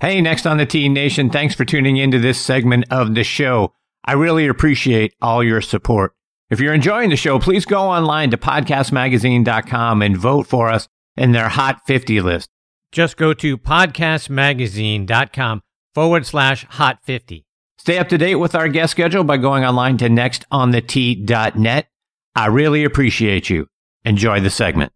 Hey, next on the T Nation, thanks for tuning into this segment of the show. I really appreciate all your support. If you're enjoying the show, please go online to podcastmagazine.com and vote for us in their Hot 50 list. Just go to podcastmagazine.com forward slash hot 50. Stay up to date with our guest schedule by going online to nextontheT.net. I really appreciate you. Enjoy the segment.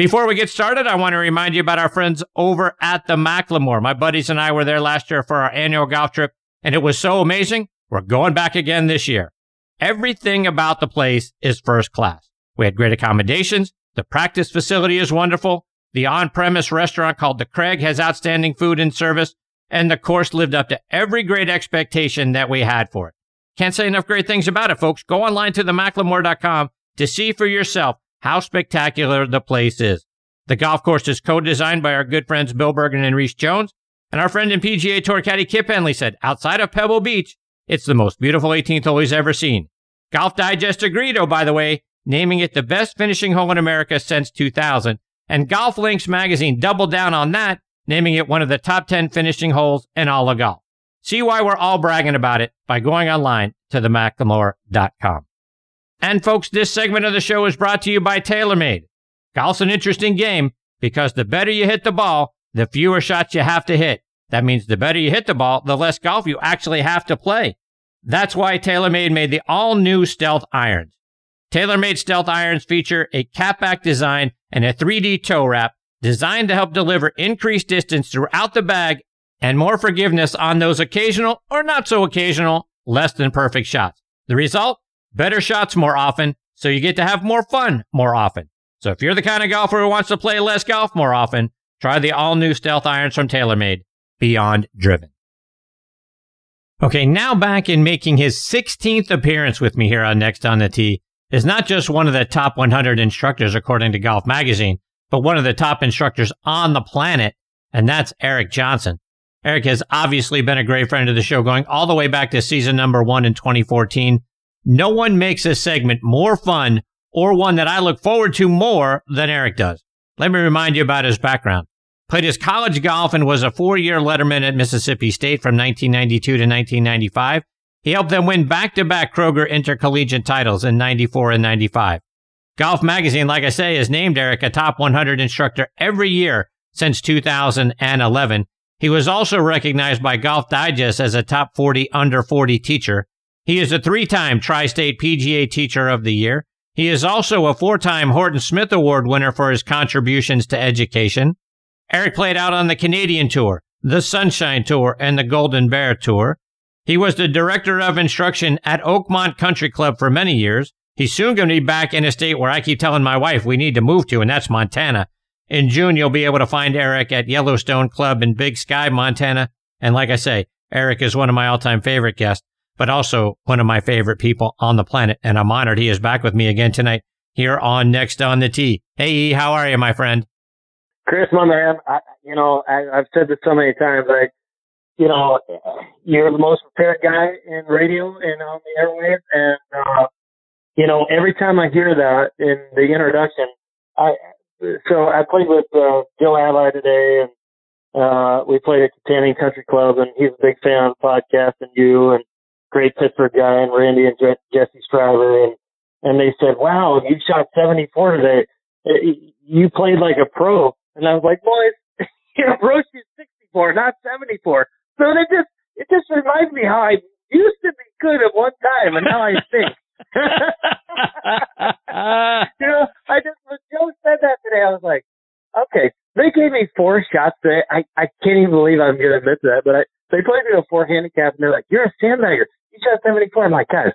Before we get started, I want to remind you about our friends over at the McLemore. My buddies and I were there last year for our annual golf trip, and it was so amazing. We're going back again this year. Everything about the place is first class. We had great accommodations. The practice facility is wonderful. The on-premise restaurant called The Craig has outstanding food and service. And the course lived up to every great expectation that we had for it. Can't say enough great things about it, folks. Go online to themclemore.com to see for yourself how spectacular the place is. The golf course is co-designed by our good friends Bill Bergin and Rees Jones. And our friend and PGA Tour caddy Kip Henley said, outside of Pebble Beach, it's the most beautiful 18th hole he's ever seen. Golf Digest agreed, oh, by the way, naming it the best finishing hole in America since 2000. And Golf Links magazine doubled down on that, naming it one of the top 10 finishing holes in all of golf. See why we're all bragging about it by going online to themclemore.com. And folks, this segment of the show is brought to you by TaylorMade. Golf's an interesting game because the better you hit the ball, the fewer shots you have to hit. That means the better you hit the ball, the less golf you actually have to play. That's why TaylorMade made the all new Stealth Irons. TaylorMade Stealth Irons feature a Cap Back design and a 3D toe wrap designed to help deliver increased distance throughout the bag and more forgiveness on those occasional or not so occasional less than perfect shots. The result? Better shots more often, so you get to have more fun more often. So if you're the kind of golfer who wants to play less golf more often, try the all new Stealth Irons from TaylorMade, Beyond Driven. Okay, now back in making his 16th appearance with me here on Next on the Tee is not just one of the top 100 instructors according to Golf Magazine, but one of the top instructors on the planet, and that's Eric Johnson. Eric has obviously been a great friend of the show going all the way back to season number one in 2014 no one makes this segment more fun or one that I look forward to more than Eric does. Let me remind you about his background. Played his college golf and was a four-year letterman at Mississippi State from 1992 to 1995. He helped them win back-to-back Kroger intercollegiate titles in 94 and 95. Golf Magazine, like I say, has named Eric a top 100 instructor every year since 2011. He was also recognized by Golf Digest as a top 40 under 40 teacher he is a three time Tri State PGA Teacher of the Year. He is also a four time Horton Smith Award winner for his contributions to education. Eric played out on the Canadian Tour, the Sunshine Tour, and the Golden Bear Tour. He was the director of instruction at Oakmont Country Club for many years. He's soon going to be back in a state where I keep telling my wife we need to move to, and that's Montana. In June, you'll be able to find Eric at Yellowstone Club in Big Sky, Montana. And like I say, Eric is one of my all time favorite guests but also one of my favorite people on the planet. And I'm honored he is back with me again tonight here on Next on the Tee. Hey, how are you, my friend? Chris, my man, I, you know, I, I've said this so many times. I, you know, you're the most prepared guy in radio and on the airwaves. And, uh, you know, every time I hear that in the introduction, I, so I played with, uh, Joe Ally today and, uh, we played at Tanning Country Club and he's a big fan of the podcast and you and, great Pittsburgh guy and Randy and Je- Jesse Stryver and and they said, "Wow, you shot 74 today. Eh, eh, you played like a pro." And I was like, "Boys, you know, pro shoots 64, not 74." So it just it just reminds me how I used to be good at one time, and now I think. you know, I just when Joe said that today, I was like, "Okay." They gave me four shots today. I I can't even believe I'm going to admit that, but I they played me a four handicap, and they're like, "You're a sandbagger." He shot 74. I'm like, guys,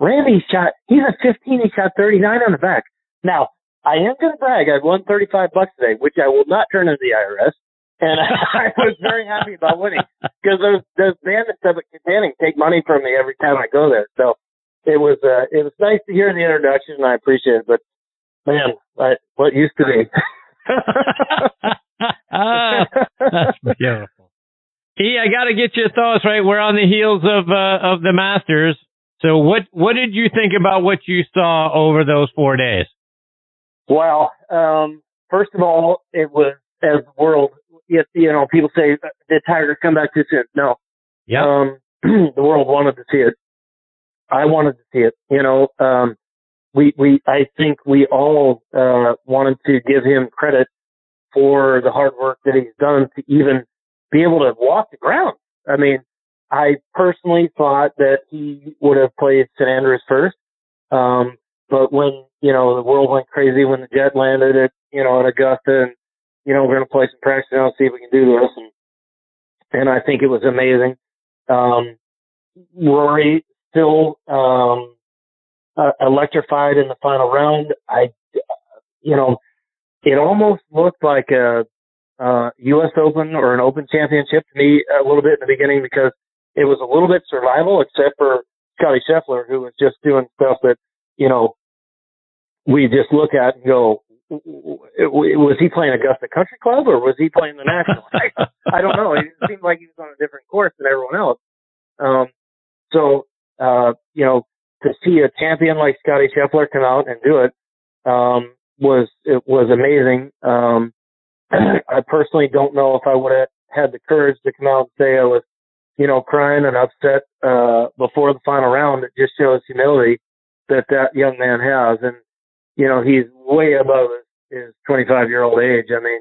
Randy shot, he's a 15. He shot 39 on the back. Now, I am going to brag. I won 35 bucks today, which I will not turn into the IRS. And I was very happy about winning because those, those bandits up at Katanning take money from me every time I go there. So it was, uh, it was nice to hear the introduction and I appreciate it, but man, I, what used to be. ah, that's beautiful. E, I got to get your thoughts right. We're on the heels of uh, of the Masters. So what what did you think about what you saw over those four days? Well, um, first of all, it was as the world you, you know, people say, did Tiger come back too soon? No. Yeah. Um, the world wanted to see it. I wanted to see it. You know, um, we, we, I think we all, uh, wanted to give him credit for the hard work that he's done to even be able to walk the ground. I mean, I personally thought that he would have played St. Andrews first. Um, but when, you know, the world went crazy when the jet landed at, you know, at Augusta and, you know, we're going to play some practice now and see if we can do this. And, and I think it was amazing. Um, Rory still, um, uh, electrified in the final round. I, you know, it almost looked like a, uh, U.S. Open or an Open Championship to me a little bit in the beginning because it was a little bit survival, except for Scottie Scheffler, who was just doing stuff that, you know, we just look at and go, was he playing Augusta Country Club or was he playing the National? I, I don't know. It seemed like he was on a different course than everyone else. Um, so, uh, you know, to see a champion like Scottie Scheffler come out and do it, um, was, it was amazing. Um, I personally don't know if I would have had the courage to come out and say I was, you know, crying and upset, uh, before the final round. It just shows humility that that young man has. And, you know, he's way above his, his 25 year old age. I mean,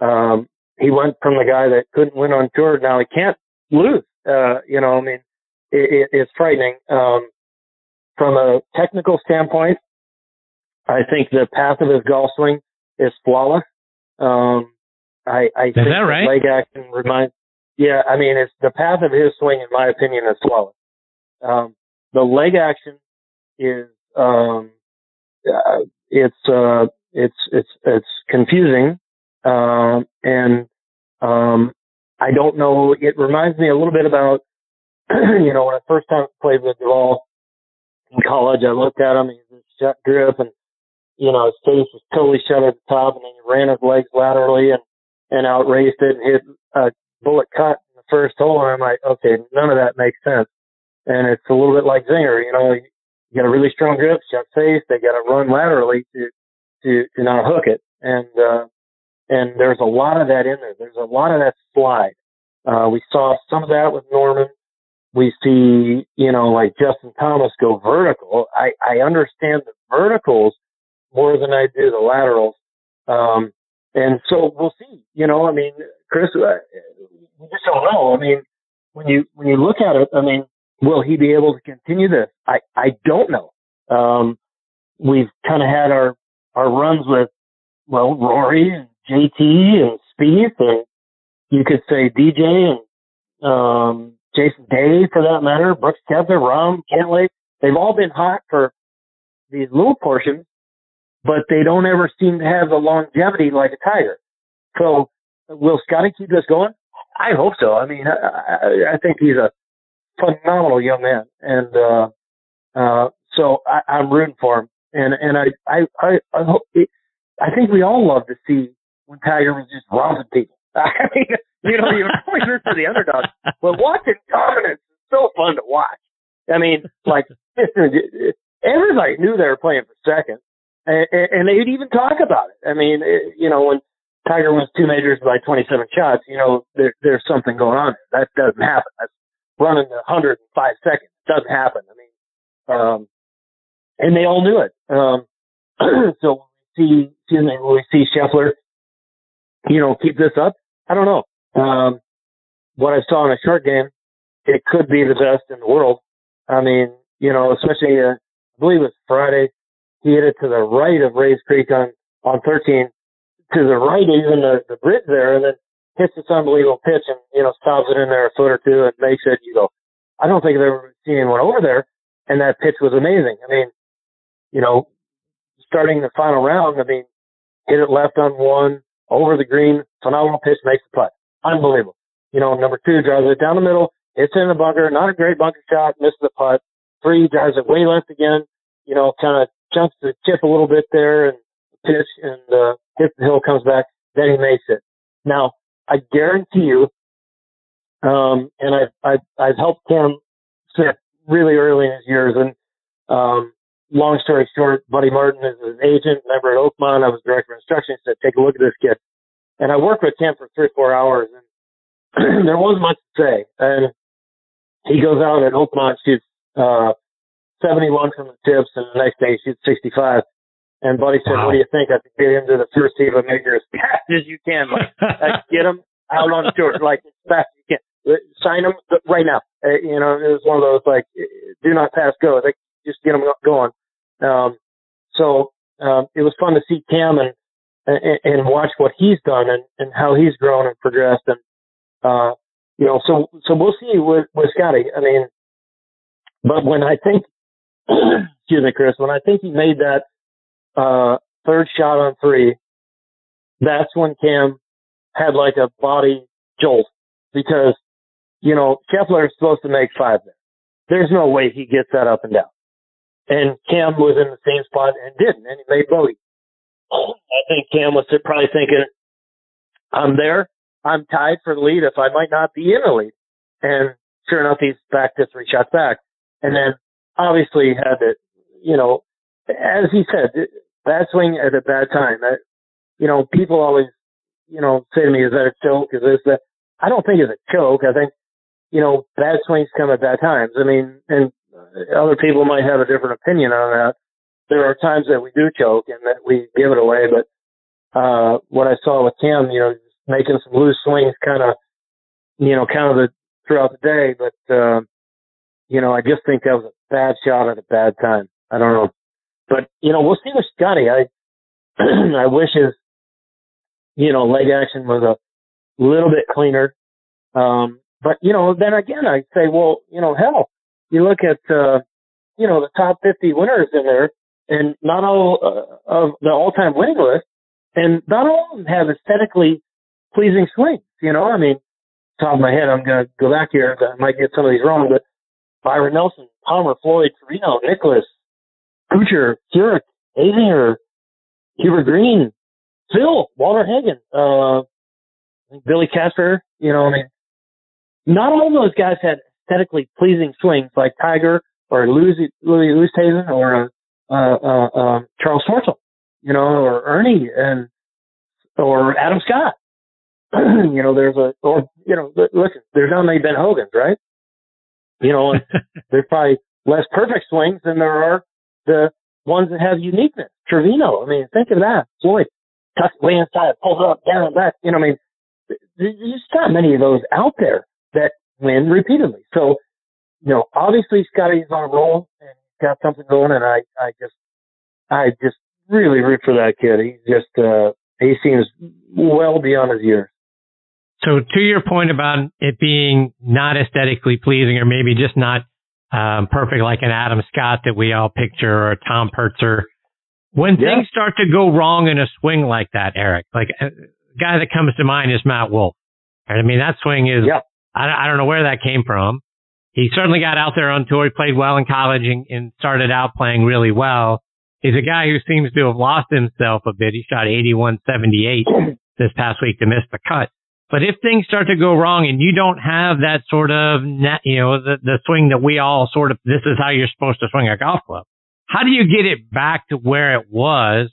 um, he went from the guy that couldn't win on tour. Now he can't lose. Uh, you know, I mean, it, it, it's frightening. Um, from a technical standpoint, I think the path of his golf swing is flawless. Um, I, I is think that right? leg action reminds, yeah, I mean, it's the path of his swing, in my opinion, is flawless. Um, the leg action is, um, uh, it's, uh, it's, it's, it's confusing. Um, and, um, I don't know. It reminds me a little bit about, you know, when I first time played with Duval in college, I looked at him, he's a shut grip and, you know, his face was totally shut at the top and then he ran his legs laterally and, and out raced it and hit a bullet cut in the first hole. And I'm like, okay, none of that makes sense. And it's a little bit like Zinger, you know, you got a really strong grip, shut face. They got to run laterally to, to, to not hook it. And, uh, and there's a lot of that in there. There's a lot of that slide. Uh, we saw some of that with Norman. We see, you know, like Justin Thomas go vertical. I, I understand the verticals more than I do the laterals. Um, and so we'll see, you know, I mean, Chris, uh, we just don't know. I mean, when you, when you look at it, I mean, will he be able to continue this? I, I don't know. Um, we've kind of had our, our runs with, well, Rory and JT and Spieth and you could say DJ and, um, Jason Day for that matter, Brooks Koepka, Rahm, Cantlay. They've all been hot for these little portions, but they don't ever seem to have the longevity like a Tiger. So will Scottie keep this going? I hope so. I mean, I, I, think he's a phenomenal young man, and uh, uh, so I, I'm rooting for him. And and I I I I, hope it, I think we all love to see when Tiger was just robbing people. I mean, you know, you always root for the underdog, but watching dominance is so fun to watch. I mean, like everybody knew they were playing for second, and, and they'd even talk about it. I mean, it, you know, when Tiger wins two majors by 27 shots, you know, there, there's something going on. There. That doesn't happen. That's running 105 seconds. Doesn't happen. I mean, um, and they all knew it. Um, so see, excuse me, when we see Scheffler, you know, keep this up. I don't know. Um, what I saw in a short game, it could be the best in the world. I mean, you know, especially, uh, I believe it was Friday. He hit it to the right of Rae's Creek on, on 13, to the right even the, the bridge there, and then hits this unbelievable pitch and, you know, stops it in there a foot or two and makes it. You go, I don't think I've ever seen anyone over there. And that pitch was amazing. I mean, you know, starting the final round, I mean, hit it left on one, over the green, phenomenal pitch, makes the putt. Unbelievable. You know, number two drives it down the middle, hits it in the bunker, not a great bunker shot, misses the putt. Three drives it way left again, you know, kind of jumps the chip a little bit there and pitch and uh, hits the hill, comes back, then he makes it. Now, I guarantee you, um, and I've, I've, I've helped Cam Smith really early in his years. And, um, long story short, Buddy Martin is his agent, member at Oakmont. I was director of instruction. He said, take a look at this kid. and I worked with Cam for three or four hours, and there wasn't much to say. And he goes out at Oakmont shoots uh, 71 from the tips, and the next day he shoots 65. And Buddy said, wow. "What do you think? I could get him to the first tee of a major as fast as you can. Like, like get him out on tour like as fast as you can. Uh, sign him right now. Uh, you know, it was one of those like, do not pass go. Like, just get him going. Um, so um, it was fun to see Cam and, and and watch what he's done and and how he's grown and progressed. And uh, you know, so so we'll see with with Scottie. I mean, but when I think, excuse me, Chris, when I think he made that uh, third shot on three, that's when Cam had like a body jolt because, you know, Scheffler is supposed to make five there. There's no way he gets that up and down. And Cam was in the same spot and didn't, and he made bogey. I think Cam was probably thinking, I'm there. I'm tied for the lead if I might not be in the lead. And sure enough, he's back to three shots back. And then obviously had to, you know, as he said, bad swing at a bad time. That, you know, people always, you know, say to me, is that a choke? Is this that? I don't think it's a choke. I think, you know, bad swings come at bad times. I mean, and other people might have a different opinion on that. There are times that we do choke and that we give it away, but, uh, what I saw with Cam, you know, making some loose swings kind of, you know, kind of the, throughout the day, but, uh, you know, I just think that was a bad shot at a bad time. I don't know. But, you know, we'll see with Scottie. I, I wish his, you know, leg action was a little bit cleaner. Um, but, you know, then again, I say, well, you know, hell, you look at, uh, you know, the top 50 winners in there and not all uh, of the all-time winning list and not all of them have aesthetically pleasing swings. You know, I mean, top of my head, I'm to go back here. I might get some of these wrong, but Byron Nelson, Palmer, Floyd, Trevino, Nicklaus, Kuchar, Furyk, Azinger, Hubert Green, Phil, Walter Hagen, uh, Billy Casper, you know, I mean, not all those guys had aesthetically pleasing swings like Tiger or Louis, Louis Oosthuizen or, uh, uh, uh, Charles Schwartzel, you know, or Ernie and, or Adam Scott. you know, there's a, or, you know, listen, there's many Ben Hogans, right? You know, there's probably less perfect swings than there are the ones that have uniqueness. Trevino, I mean, think of that. Floyd, tucks way inside, pulls up, down and back. You know, I mean, there's not many of those out there that win repeatedly. So, you know, obviously Scottie's on a roll and got something going, and I, I just, I just really root for that kid. He's just, uh, he seems well beyond his years. So to your point about it being not aesthetically pleasing or maybe just not um, perfect like an Adam Scott that we all picture or Tom Purtzer, when yeah. things start to go wrong in a swing like that, Eric, like a uh, guy that comes to mind is Matt Wolff. I mean, that swing is, yeah. I, I don't know where that came from. He certainly got out there on tour. He played well in college and, and started out playing really well. He's a guy who seems to have lost himself a bit. He shot 81 78 this past week to miss the cut. But if things start to go wrong and you don't have that sort of, net, you know, the, the swing that we all sort of, this is how you're supposed to swing a golf club. How do you get it back to where it was,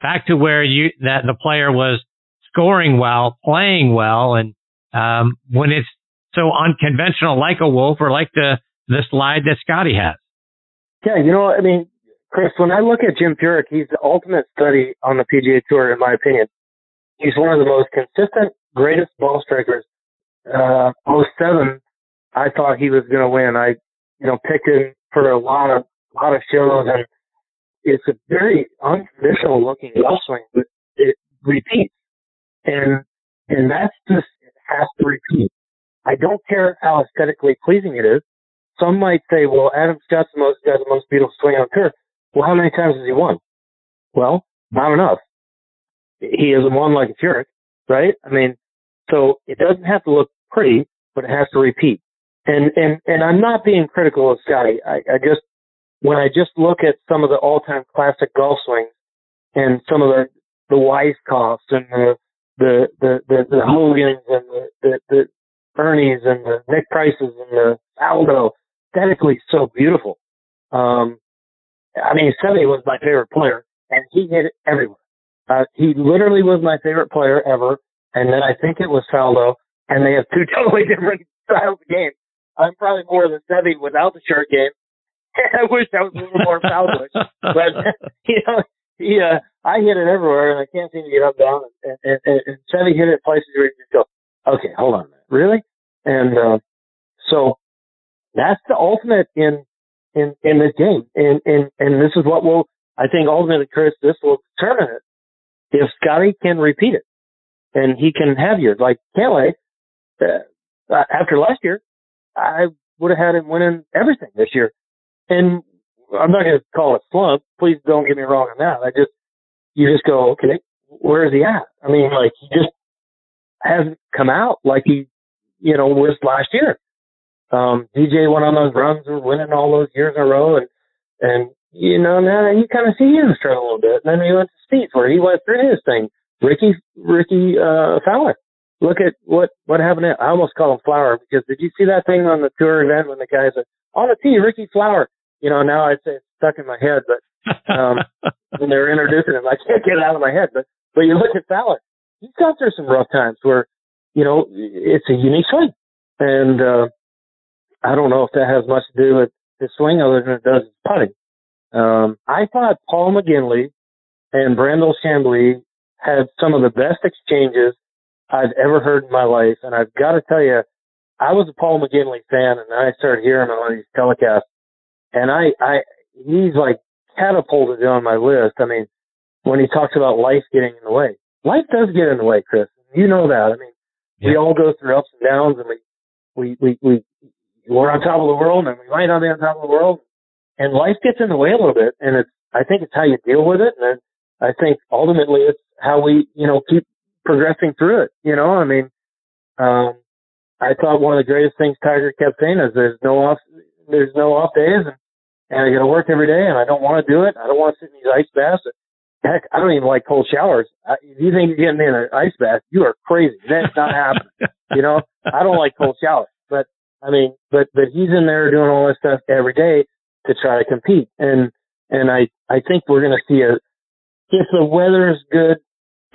back to where you, that the player was scoring well, playing well, and, um, when it's so unconventional like a Wolff or like the, the slide that Scottie has? Yeah, you know, I mean, Chris, when I look at Jim Furyk, he's the ultimate study on the PGA Tour, in my opinion. He's one of the most consistent greatest ball strikers. Uh, 07, I thought he was going to win. I, you know, picked him for a lot of, lot of shows and it's a very untraditional looking golf swing, but it repeats. And, and that's just, it has to repeat. I don't care how aesthetically pleasing it is. Some might say, well, Adam Scott's the most, got the most beautiful swing on tour. Well, how many times has he won? Well, not enough. He hasn't won like a Furyk, right? I mean, so it doesn't have to look pretty, but it has to repeat. And, and, and I'm not being critical of Scottie. I, I just, when I just look at some of the all-time classic golf swings and some of the, the Weiskopfs and the, the, the, the, the Hogans and the, the, the Ernies and the Nick Prices and the Aldo, aesthetically so beautiful. Um, I mean, Seve was my favorite player and he hit it everywhere. Uh, he literally was my favorite player ever and then I think it was Faldo, and they have two totally different styles of game. I'm probably more than Seve without the shirt game. I wish I was a little more Faldo, but you know, he, uh, I hit it everywhere, and I can't seem to get up down. And, and, and, and Seve hit it places where you just go, okay, hold on really? And uh, so that's the ultimate in in in this game, and and and this is what will I think ultimately, Chris, this will determine it. If Scottie can repeat it, and he can have years like Cantlay, uh, after last year, I would have had him winning everything this year. And I'm not going to call it slump. Please don't get me wrong on that. I just, you just go, okay, where is he at? I mean, like he just hasn't come out like he, you know, was last year. Um, DJ went on those runs, were winning all those years in a row, and and you know now you kind of see him struggle a little bit. And then he went to Spieth where he went through his thing. Rickie Rickie uh, Fowler. Look at what what happened. I almost call him Flower because did you see that thing on the tour event when the guy said on the tee Rickie Flower? You know now I'd say it's stuck in my head, but um, when they were introducing him, I can't get it out of my head. But but you look at Fowler, he's gone through some rough times where you know it's a unique swing, and uh, I don't know if that has much to do with his swing other than it does his putting. Um, I thought Paul McGinley and Brandel Chamblee had some of the best exchanges I've ever heard in my life. And I've got to tell you, I was a Paul McGinley fan and I started hearing him on these telecasts and I, I, he's like catapulted on my list. I mean, when he talks about life getting in the way, life does get in the way, Chris. You know that. I mean, yeah. we all go through ups and downs and we, we, we, we, we're on top of the world and we might not be on top of the world and life gets in the way a little bit and it's, I think it's how you deal with it. And I think ultimately it's how we, you know, keep progressing through it. You know, I mean, um, I thought one of the greatest things Tiger kept saying is there's no off, there's no off days and, and I got to work every day and I don't want to do it. I don't want to sit in these ice baths. Heck, I don't even like cold showers. I, if you think you're getting in an ice bath, you are crazy. That's not happening. you know, I don't like cold showers, but I mean, but, but he's in there doing all this stuff every day to try to compete. And, and I, I think we're going to see a, if the weather is good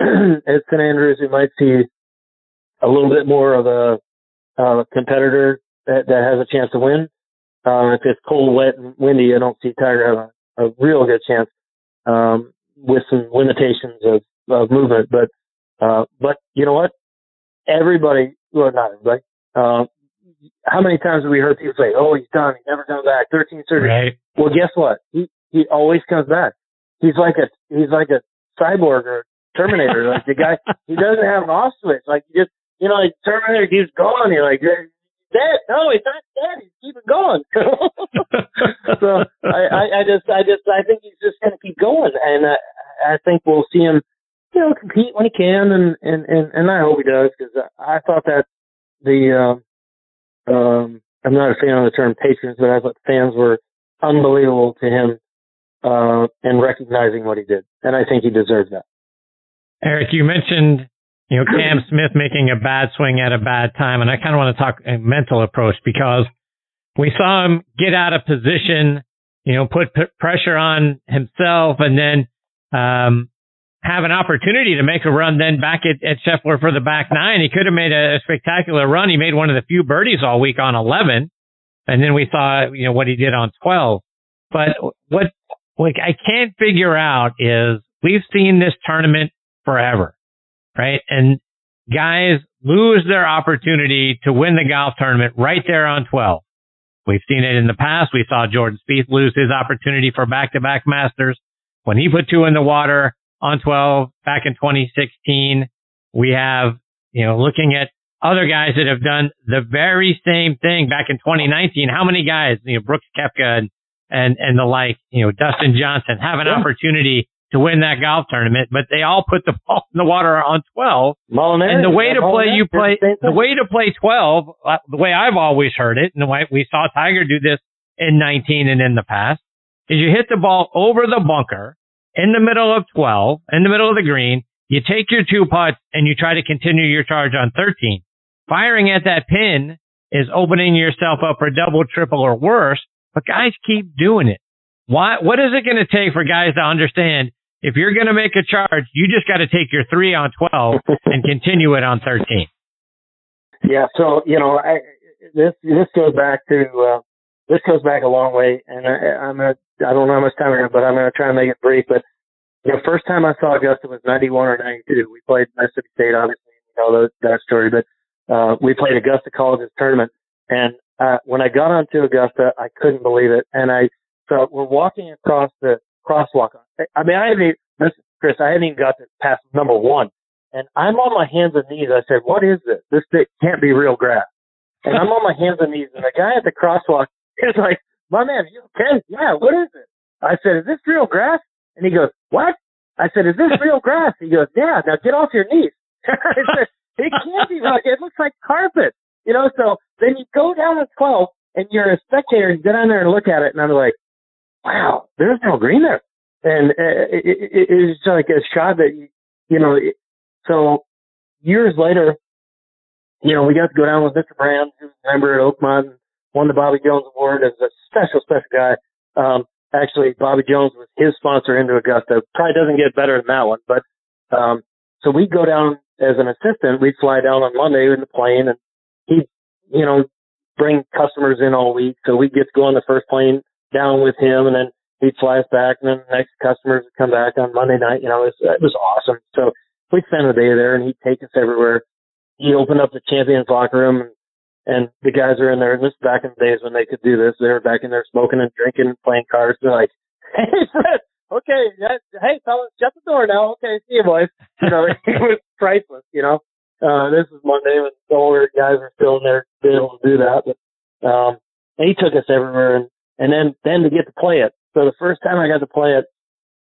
at St. Andrews, we might see a little bit more of a, uh, competitor that, that has a chance to win. Uh, if it's cold, wet, and windy, I don't see Tiger have a, a real good chance, um, with some limitations of, of movement. But, uh, but you know what? Everybody, well, not everybody, uh, how many times have we heard people say, "Oh, he's done. He's never comes back. 13 surgery." Right. Well, guess what? He he always comes back. He's like a he's like a cyborg or Terminator. like the guy, he doesn't have an off switch. Like you just you know, like Terminator keeps going. You're like, dead. No, he's not dead. He's keeping going. so I, I, I just, I just, I think he's just going to keep going, and I, I think we'll see him, you know, compete when he can, and and and, and I hope he does because I thought that the um, um, I'm not a fan of the term patrons, but I thought fans were unbelievable to him uh, and recognizing what he did, and I think he deserves that. Eric, you mentioned you know Cam Smith making a bad swing at a bad time, and I kind of want to talk a mental approach because we saw him get out of position, you know, put p- pressure on himself, and then um, have an opportunity to make a run then back at, at Scheffler for the back nine. He could have made a, a, spectacular run. He made one of the few birdies all week on 11. And then we saw, you know, what he did on 12. But what, like, I can't figure out is we've seen this tournament forever, right? And guys lose their opportunity to win the golf tournament right there on 12. We've seen it in the past. We saw Jordan Spieth lose his opportunity for back-to-back Masters when he put two in the water on 12 back in 2016. We have, you know, looking at other guys that have done the very same thing back in 2019. How many guys, you know, Brooks Koepka and, and, and the like, you know, Dustin Johnson have an yeah. opportunity to win that golf tournament, but they all put the ball in the water on 12. Molinari, and the way to play, you play, the way to play 12, uh, the way I've always heard it, and the way we saw Tiger do this in 19 and in the past, is you hit the ball over the bunker in the middle of 12, in the middle of the green. You take your two putts and you try to continue your charge on 13. Firing at that pin is opening yourself up for double, triple, or worse, but guys keep doing it. Why, what is it going to take for guys to understand if you're going to make a charge, you just got to take your three on 12 and continue it on 13. Yeah. So, you know, I, this, this goes back to, uh, this goes back a long way and I, I'm gonna, I don't know how much time I have, but I'm going to try and make it brief. But the first time I saw Augusta was 91 or 92. We played Mississippi State, obviously, you know, that, that story, but, uh, we played Augusta College's tournament and, uh, when I got onto Augusta, I couldn't believe it. And I, so we're walking across the crosswalk. I mean, I haven't, even, Chris, I haven't even got to past number one. And I'm on my hands and knees. I said, what is this? This thing can't be real grass. And I'm on my hands and knees. And the guy at the crosswalk is like, my man, you okay? Yeah, what is it? I said, is this real grass? And he goes, what? I said, is this real grass? He goes, yeah, now get off your knees. I said, it can't be. It looks like carpet. You know, so then you go down to 12 and you're a spectator and you get on there and look at it and I'm like, wow, there's no green there. And uh, it, it, it's like a shot that, you know, so years later, you know, we got to go down with Mr. Brand, who's a member at Oakmont, won the Bobby Jones Award as a special, special guy. Um, actually, Bobby Jones was his sponsor into Augusta. Probably doesn't get better than that one, but, um, so we'd go down as an assistant. We'd fly down on Monday in the plane and he'd, you know, bring customers in all week. So we'd get to go on the first plane down with him and then he'd fly us back and then the next customers would come back on Monday night. You know, it was, it was awesome. So we'd spend the day there and he'd take us everywhere. He opened up the champions locker room and, and the guys are in there. And this back in the days when they could do this. They were back in there smoking and drinking and playing cards. They're like, Hey, Fred. Okay. That, hey, fellas, shut the door now. Okay. See you boys. You know, it was priceless, you know. Uh, this is Monday when the older guys are still in there being able to do that. But, um, he took us everywhere and, and then, then to get to play it. So the first time I got to play it,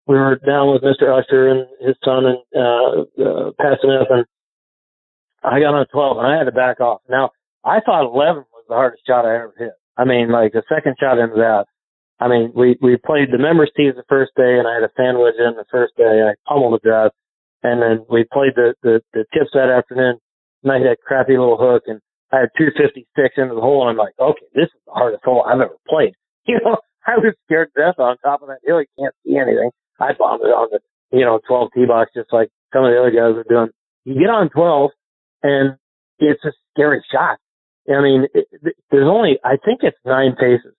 we were down with Mr. Usher and his son and, uh, uh, Pat Smith and I got on 12 and I had to back off. Now I thought 11 was the hardest shot I ever hit. I mean, like the second shot into that, I mean, we, we played the members tees the first day and I had a sandwich in the first day. I pummeled the drive and then we played the, the, the tips that afternoon and I had a crappy little hook and I had 256 into the hole and I'm like, okay, this is the hardest hole I've ever played. You know, I was scared to death on top of that hill. You can't see anything. I bombed it on the, you know, 12 tee box just like some of the other guys are doing. You get on 12 and it's a scary shot. I mean, it, there's only, I think it's nine paces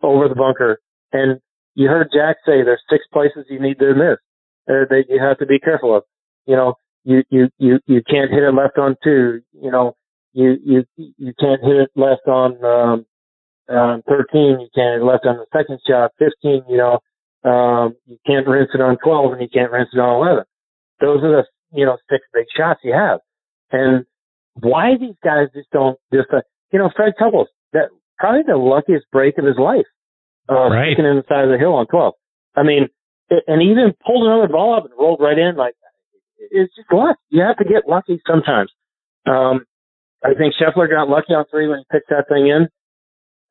over the bunker. And you heard Jack say there's six places you need to miss uh, that you have to be careful of. You know, you, you, you, you can't hit it left on two. You know, you, you, you can't hit it left on, um, um, 13, you can't hit it left on the second shot. 15, you know, um, you can't rinse it on 12 and you can't rinse it on 11. Those are the, you know, six big shots you have. And why these guys just don't just, uh, you know, Fred Couples, that probably the luckiest break of his life, uh, right. sticking in the side of the hill on 12. I mean, it, and he even pulled another ball up and rolled right in. Like, it's just luck. You have to get lucky sometimes. Um, I think Scheffler got lucky on three when he picked that thing in.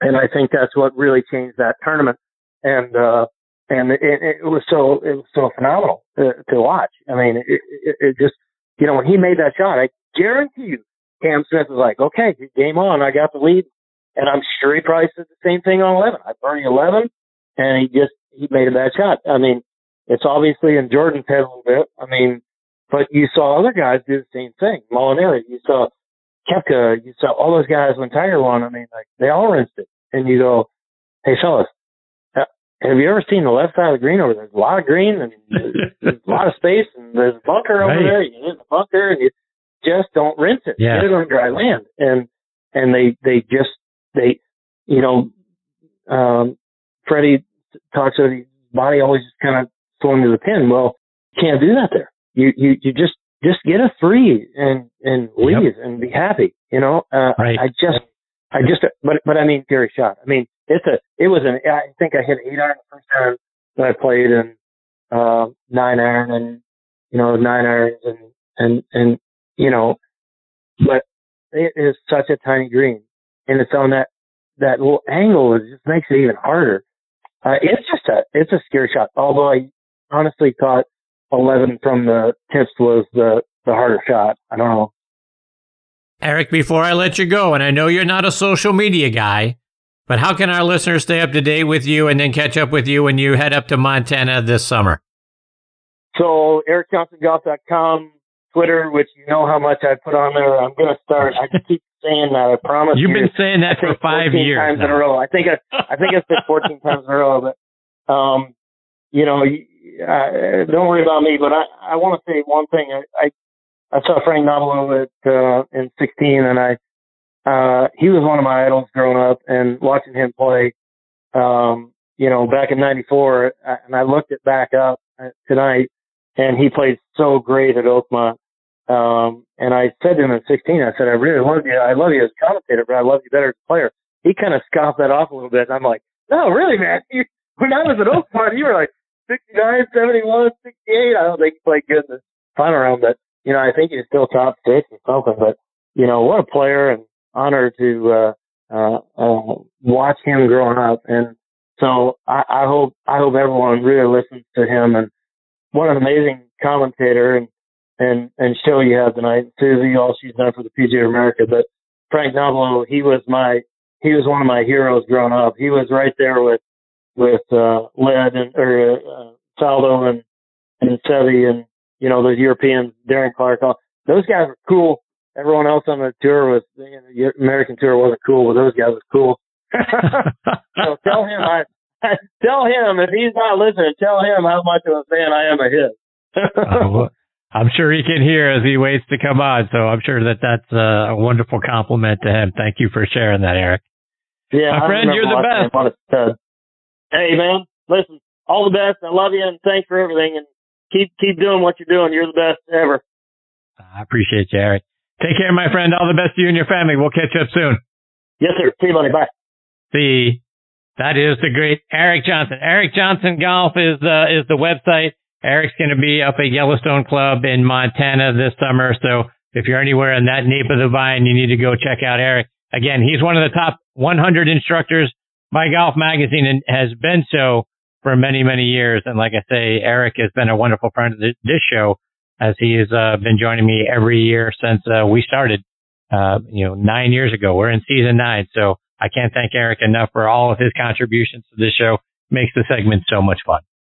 And I think that's what really changed that tournament. And, uh, and it, it was so, it was so phenomenal to, to watch. I mean, it, it, it just, you know, when he made that shot, I guarantee you, Cam Smith was like, okay, game on. I got the lead. And I'm sure he probably said the same thing on 11. I burned 11 and he just, he made a bad shot. I mean, it's obviously in Jordan's head a little bit. I mean, but you saw other guys do the same thing. Molinari, you saw Koepka, you saw all those guys when Tiger won. I mean, like they all rinsed it. And you go, hey fellas, have you ever seen the left side of the green over there? There's a lot of green and there's a lot of space and there's a bunker Right. over there. You hit the bunker and you just don't rinse it. Yeah. Get it on dry land. And, and they, they just, they, you know, um, Freddie talks about his body always just kind of throwing to the pin. Well, you can't do that there. You, you, you just, just get a three and, and leave and be happy, you know? Uh, Right. I just, I just, but, but I mean, Gary shot. I mean, it's a, it was an, I think I hit eight iron the first time that I played and, uh, nine iron and, you know, nine irons and, and, and, you know, but it is such a tiny green and it's on that, that little angle. It just makes it even harder. Uh, it's just a, it's a scary shot. Although I honestly thought 11 from the tips was the, the harder shot. I don't know. Eric, before I let you go, and I know you're not a social media guy, but how can our listeners stay up to date with you and then catch up with you when you head up to Montana this summer? so ericjohnsongolf.com, Twitter, which you know how much I put on there. I'm going to start. I keep saying that. I promise. You've you, been saying that for five years times now. in a row. I think I, I think I said 14 times in a row, but um, you know, uh, don't worry about me. But I, I want to say one thing. I, I, I saw Frank Nobilo at uh, in 16, and I, uh, he was one of my idols growing up, and watching him play. Um, you know, back in '94, and I looked it back up uh, tonight, and he played so great at Oakmont. Um, and I said to him at 16, I said, I really love you. I love you as a commentator, but I love you better as a player. He kind of scoffed that off a little bit. And I'm like, no, really, man. You, when I was at Oakmont, you were like 69, 71, 68. I don't think he played good in the final round, but, you know, I think he's still top six or something. But, you know, what a player and honor to, uh, uh, uh, watch him growing up. And so I, I hope, I hope everyone really listens to him and what an amazing commentator and, and, and show you have tonight. Susie, all she's done for the PGA of America, but Frank Nobilo, he was my, he was one of my heroes growing up. He was right there with, with, uh, Led and, or, uh, Faldo and, and Seve and, you know, those Europeans, Darren Clarke. all, those guys were cool. Everyone else on the tour was, you know, the American tour wasn't cool, but those guys were cool. so tell him I, tell him if he's not listening, tell him how much of a fan I am of his. oh, well, I'm sure he can hear as he waits to come on. So I'm sure that that's a wonderful compliment to him. Thank you for sharing that, Eric. Yeah, my friend, you're the best. Hey, man, listen, all the best. I love you and thanks for everything. And keep keep doing what you're doing. You're the best ever. I appreciate you, Eric. Take care, my friend. All the best to you and your family. We'll catch up soon. Yes, sir. See you, buddy. Bye. See, that is the great Eric Johnson. Eric Johnson Golf is uh, is the website. Eric's going to be up at Yellowstone Club in Montana this summer. So if you're anywhere in that nape of the vine, you need to go check out Eric. Again, he's one of the top 100 instructors by Golf Magazine has been so for many, many years. And like I say, Eric has been a wonderful friend of this show as he has uh, been joining me every year since uh, we started, uh, you know, nine years ago. We're in season nine. So I can't thank Eric enough for all of his contributions to this show. Makes the segment so much fun.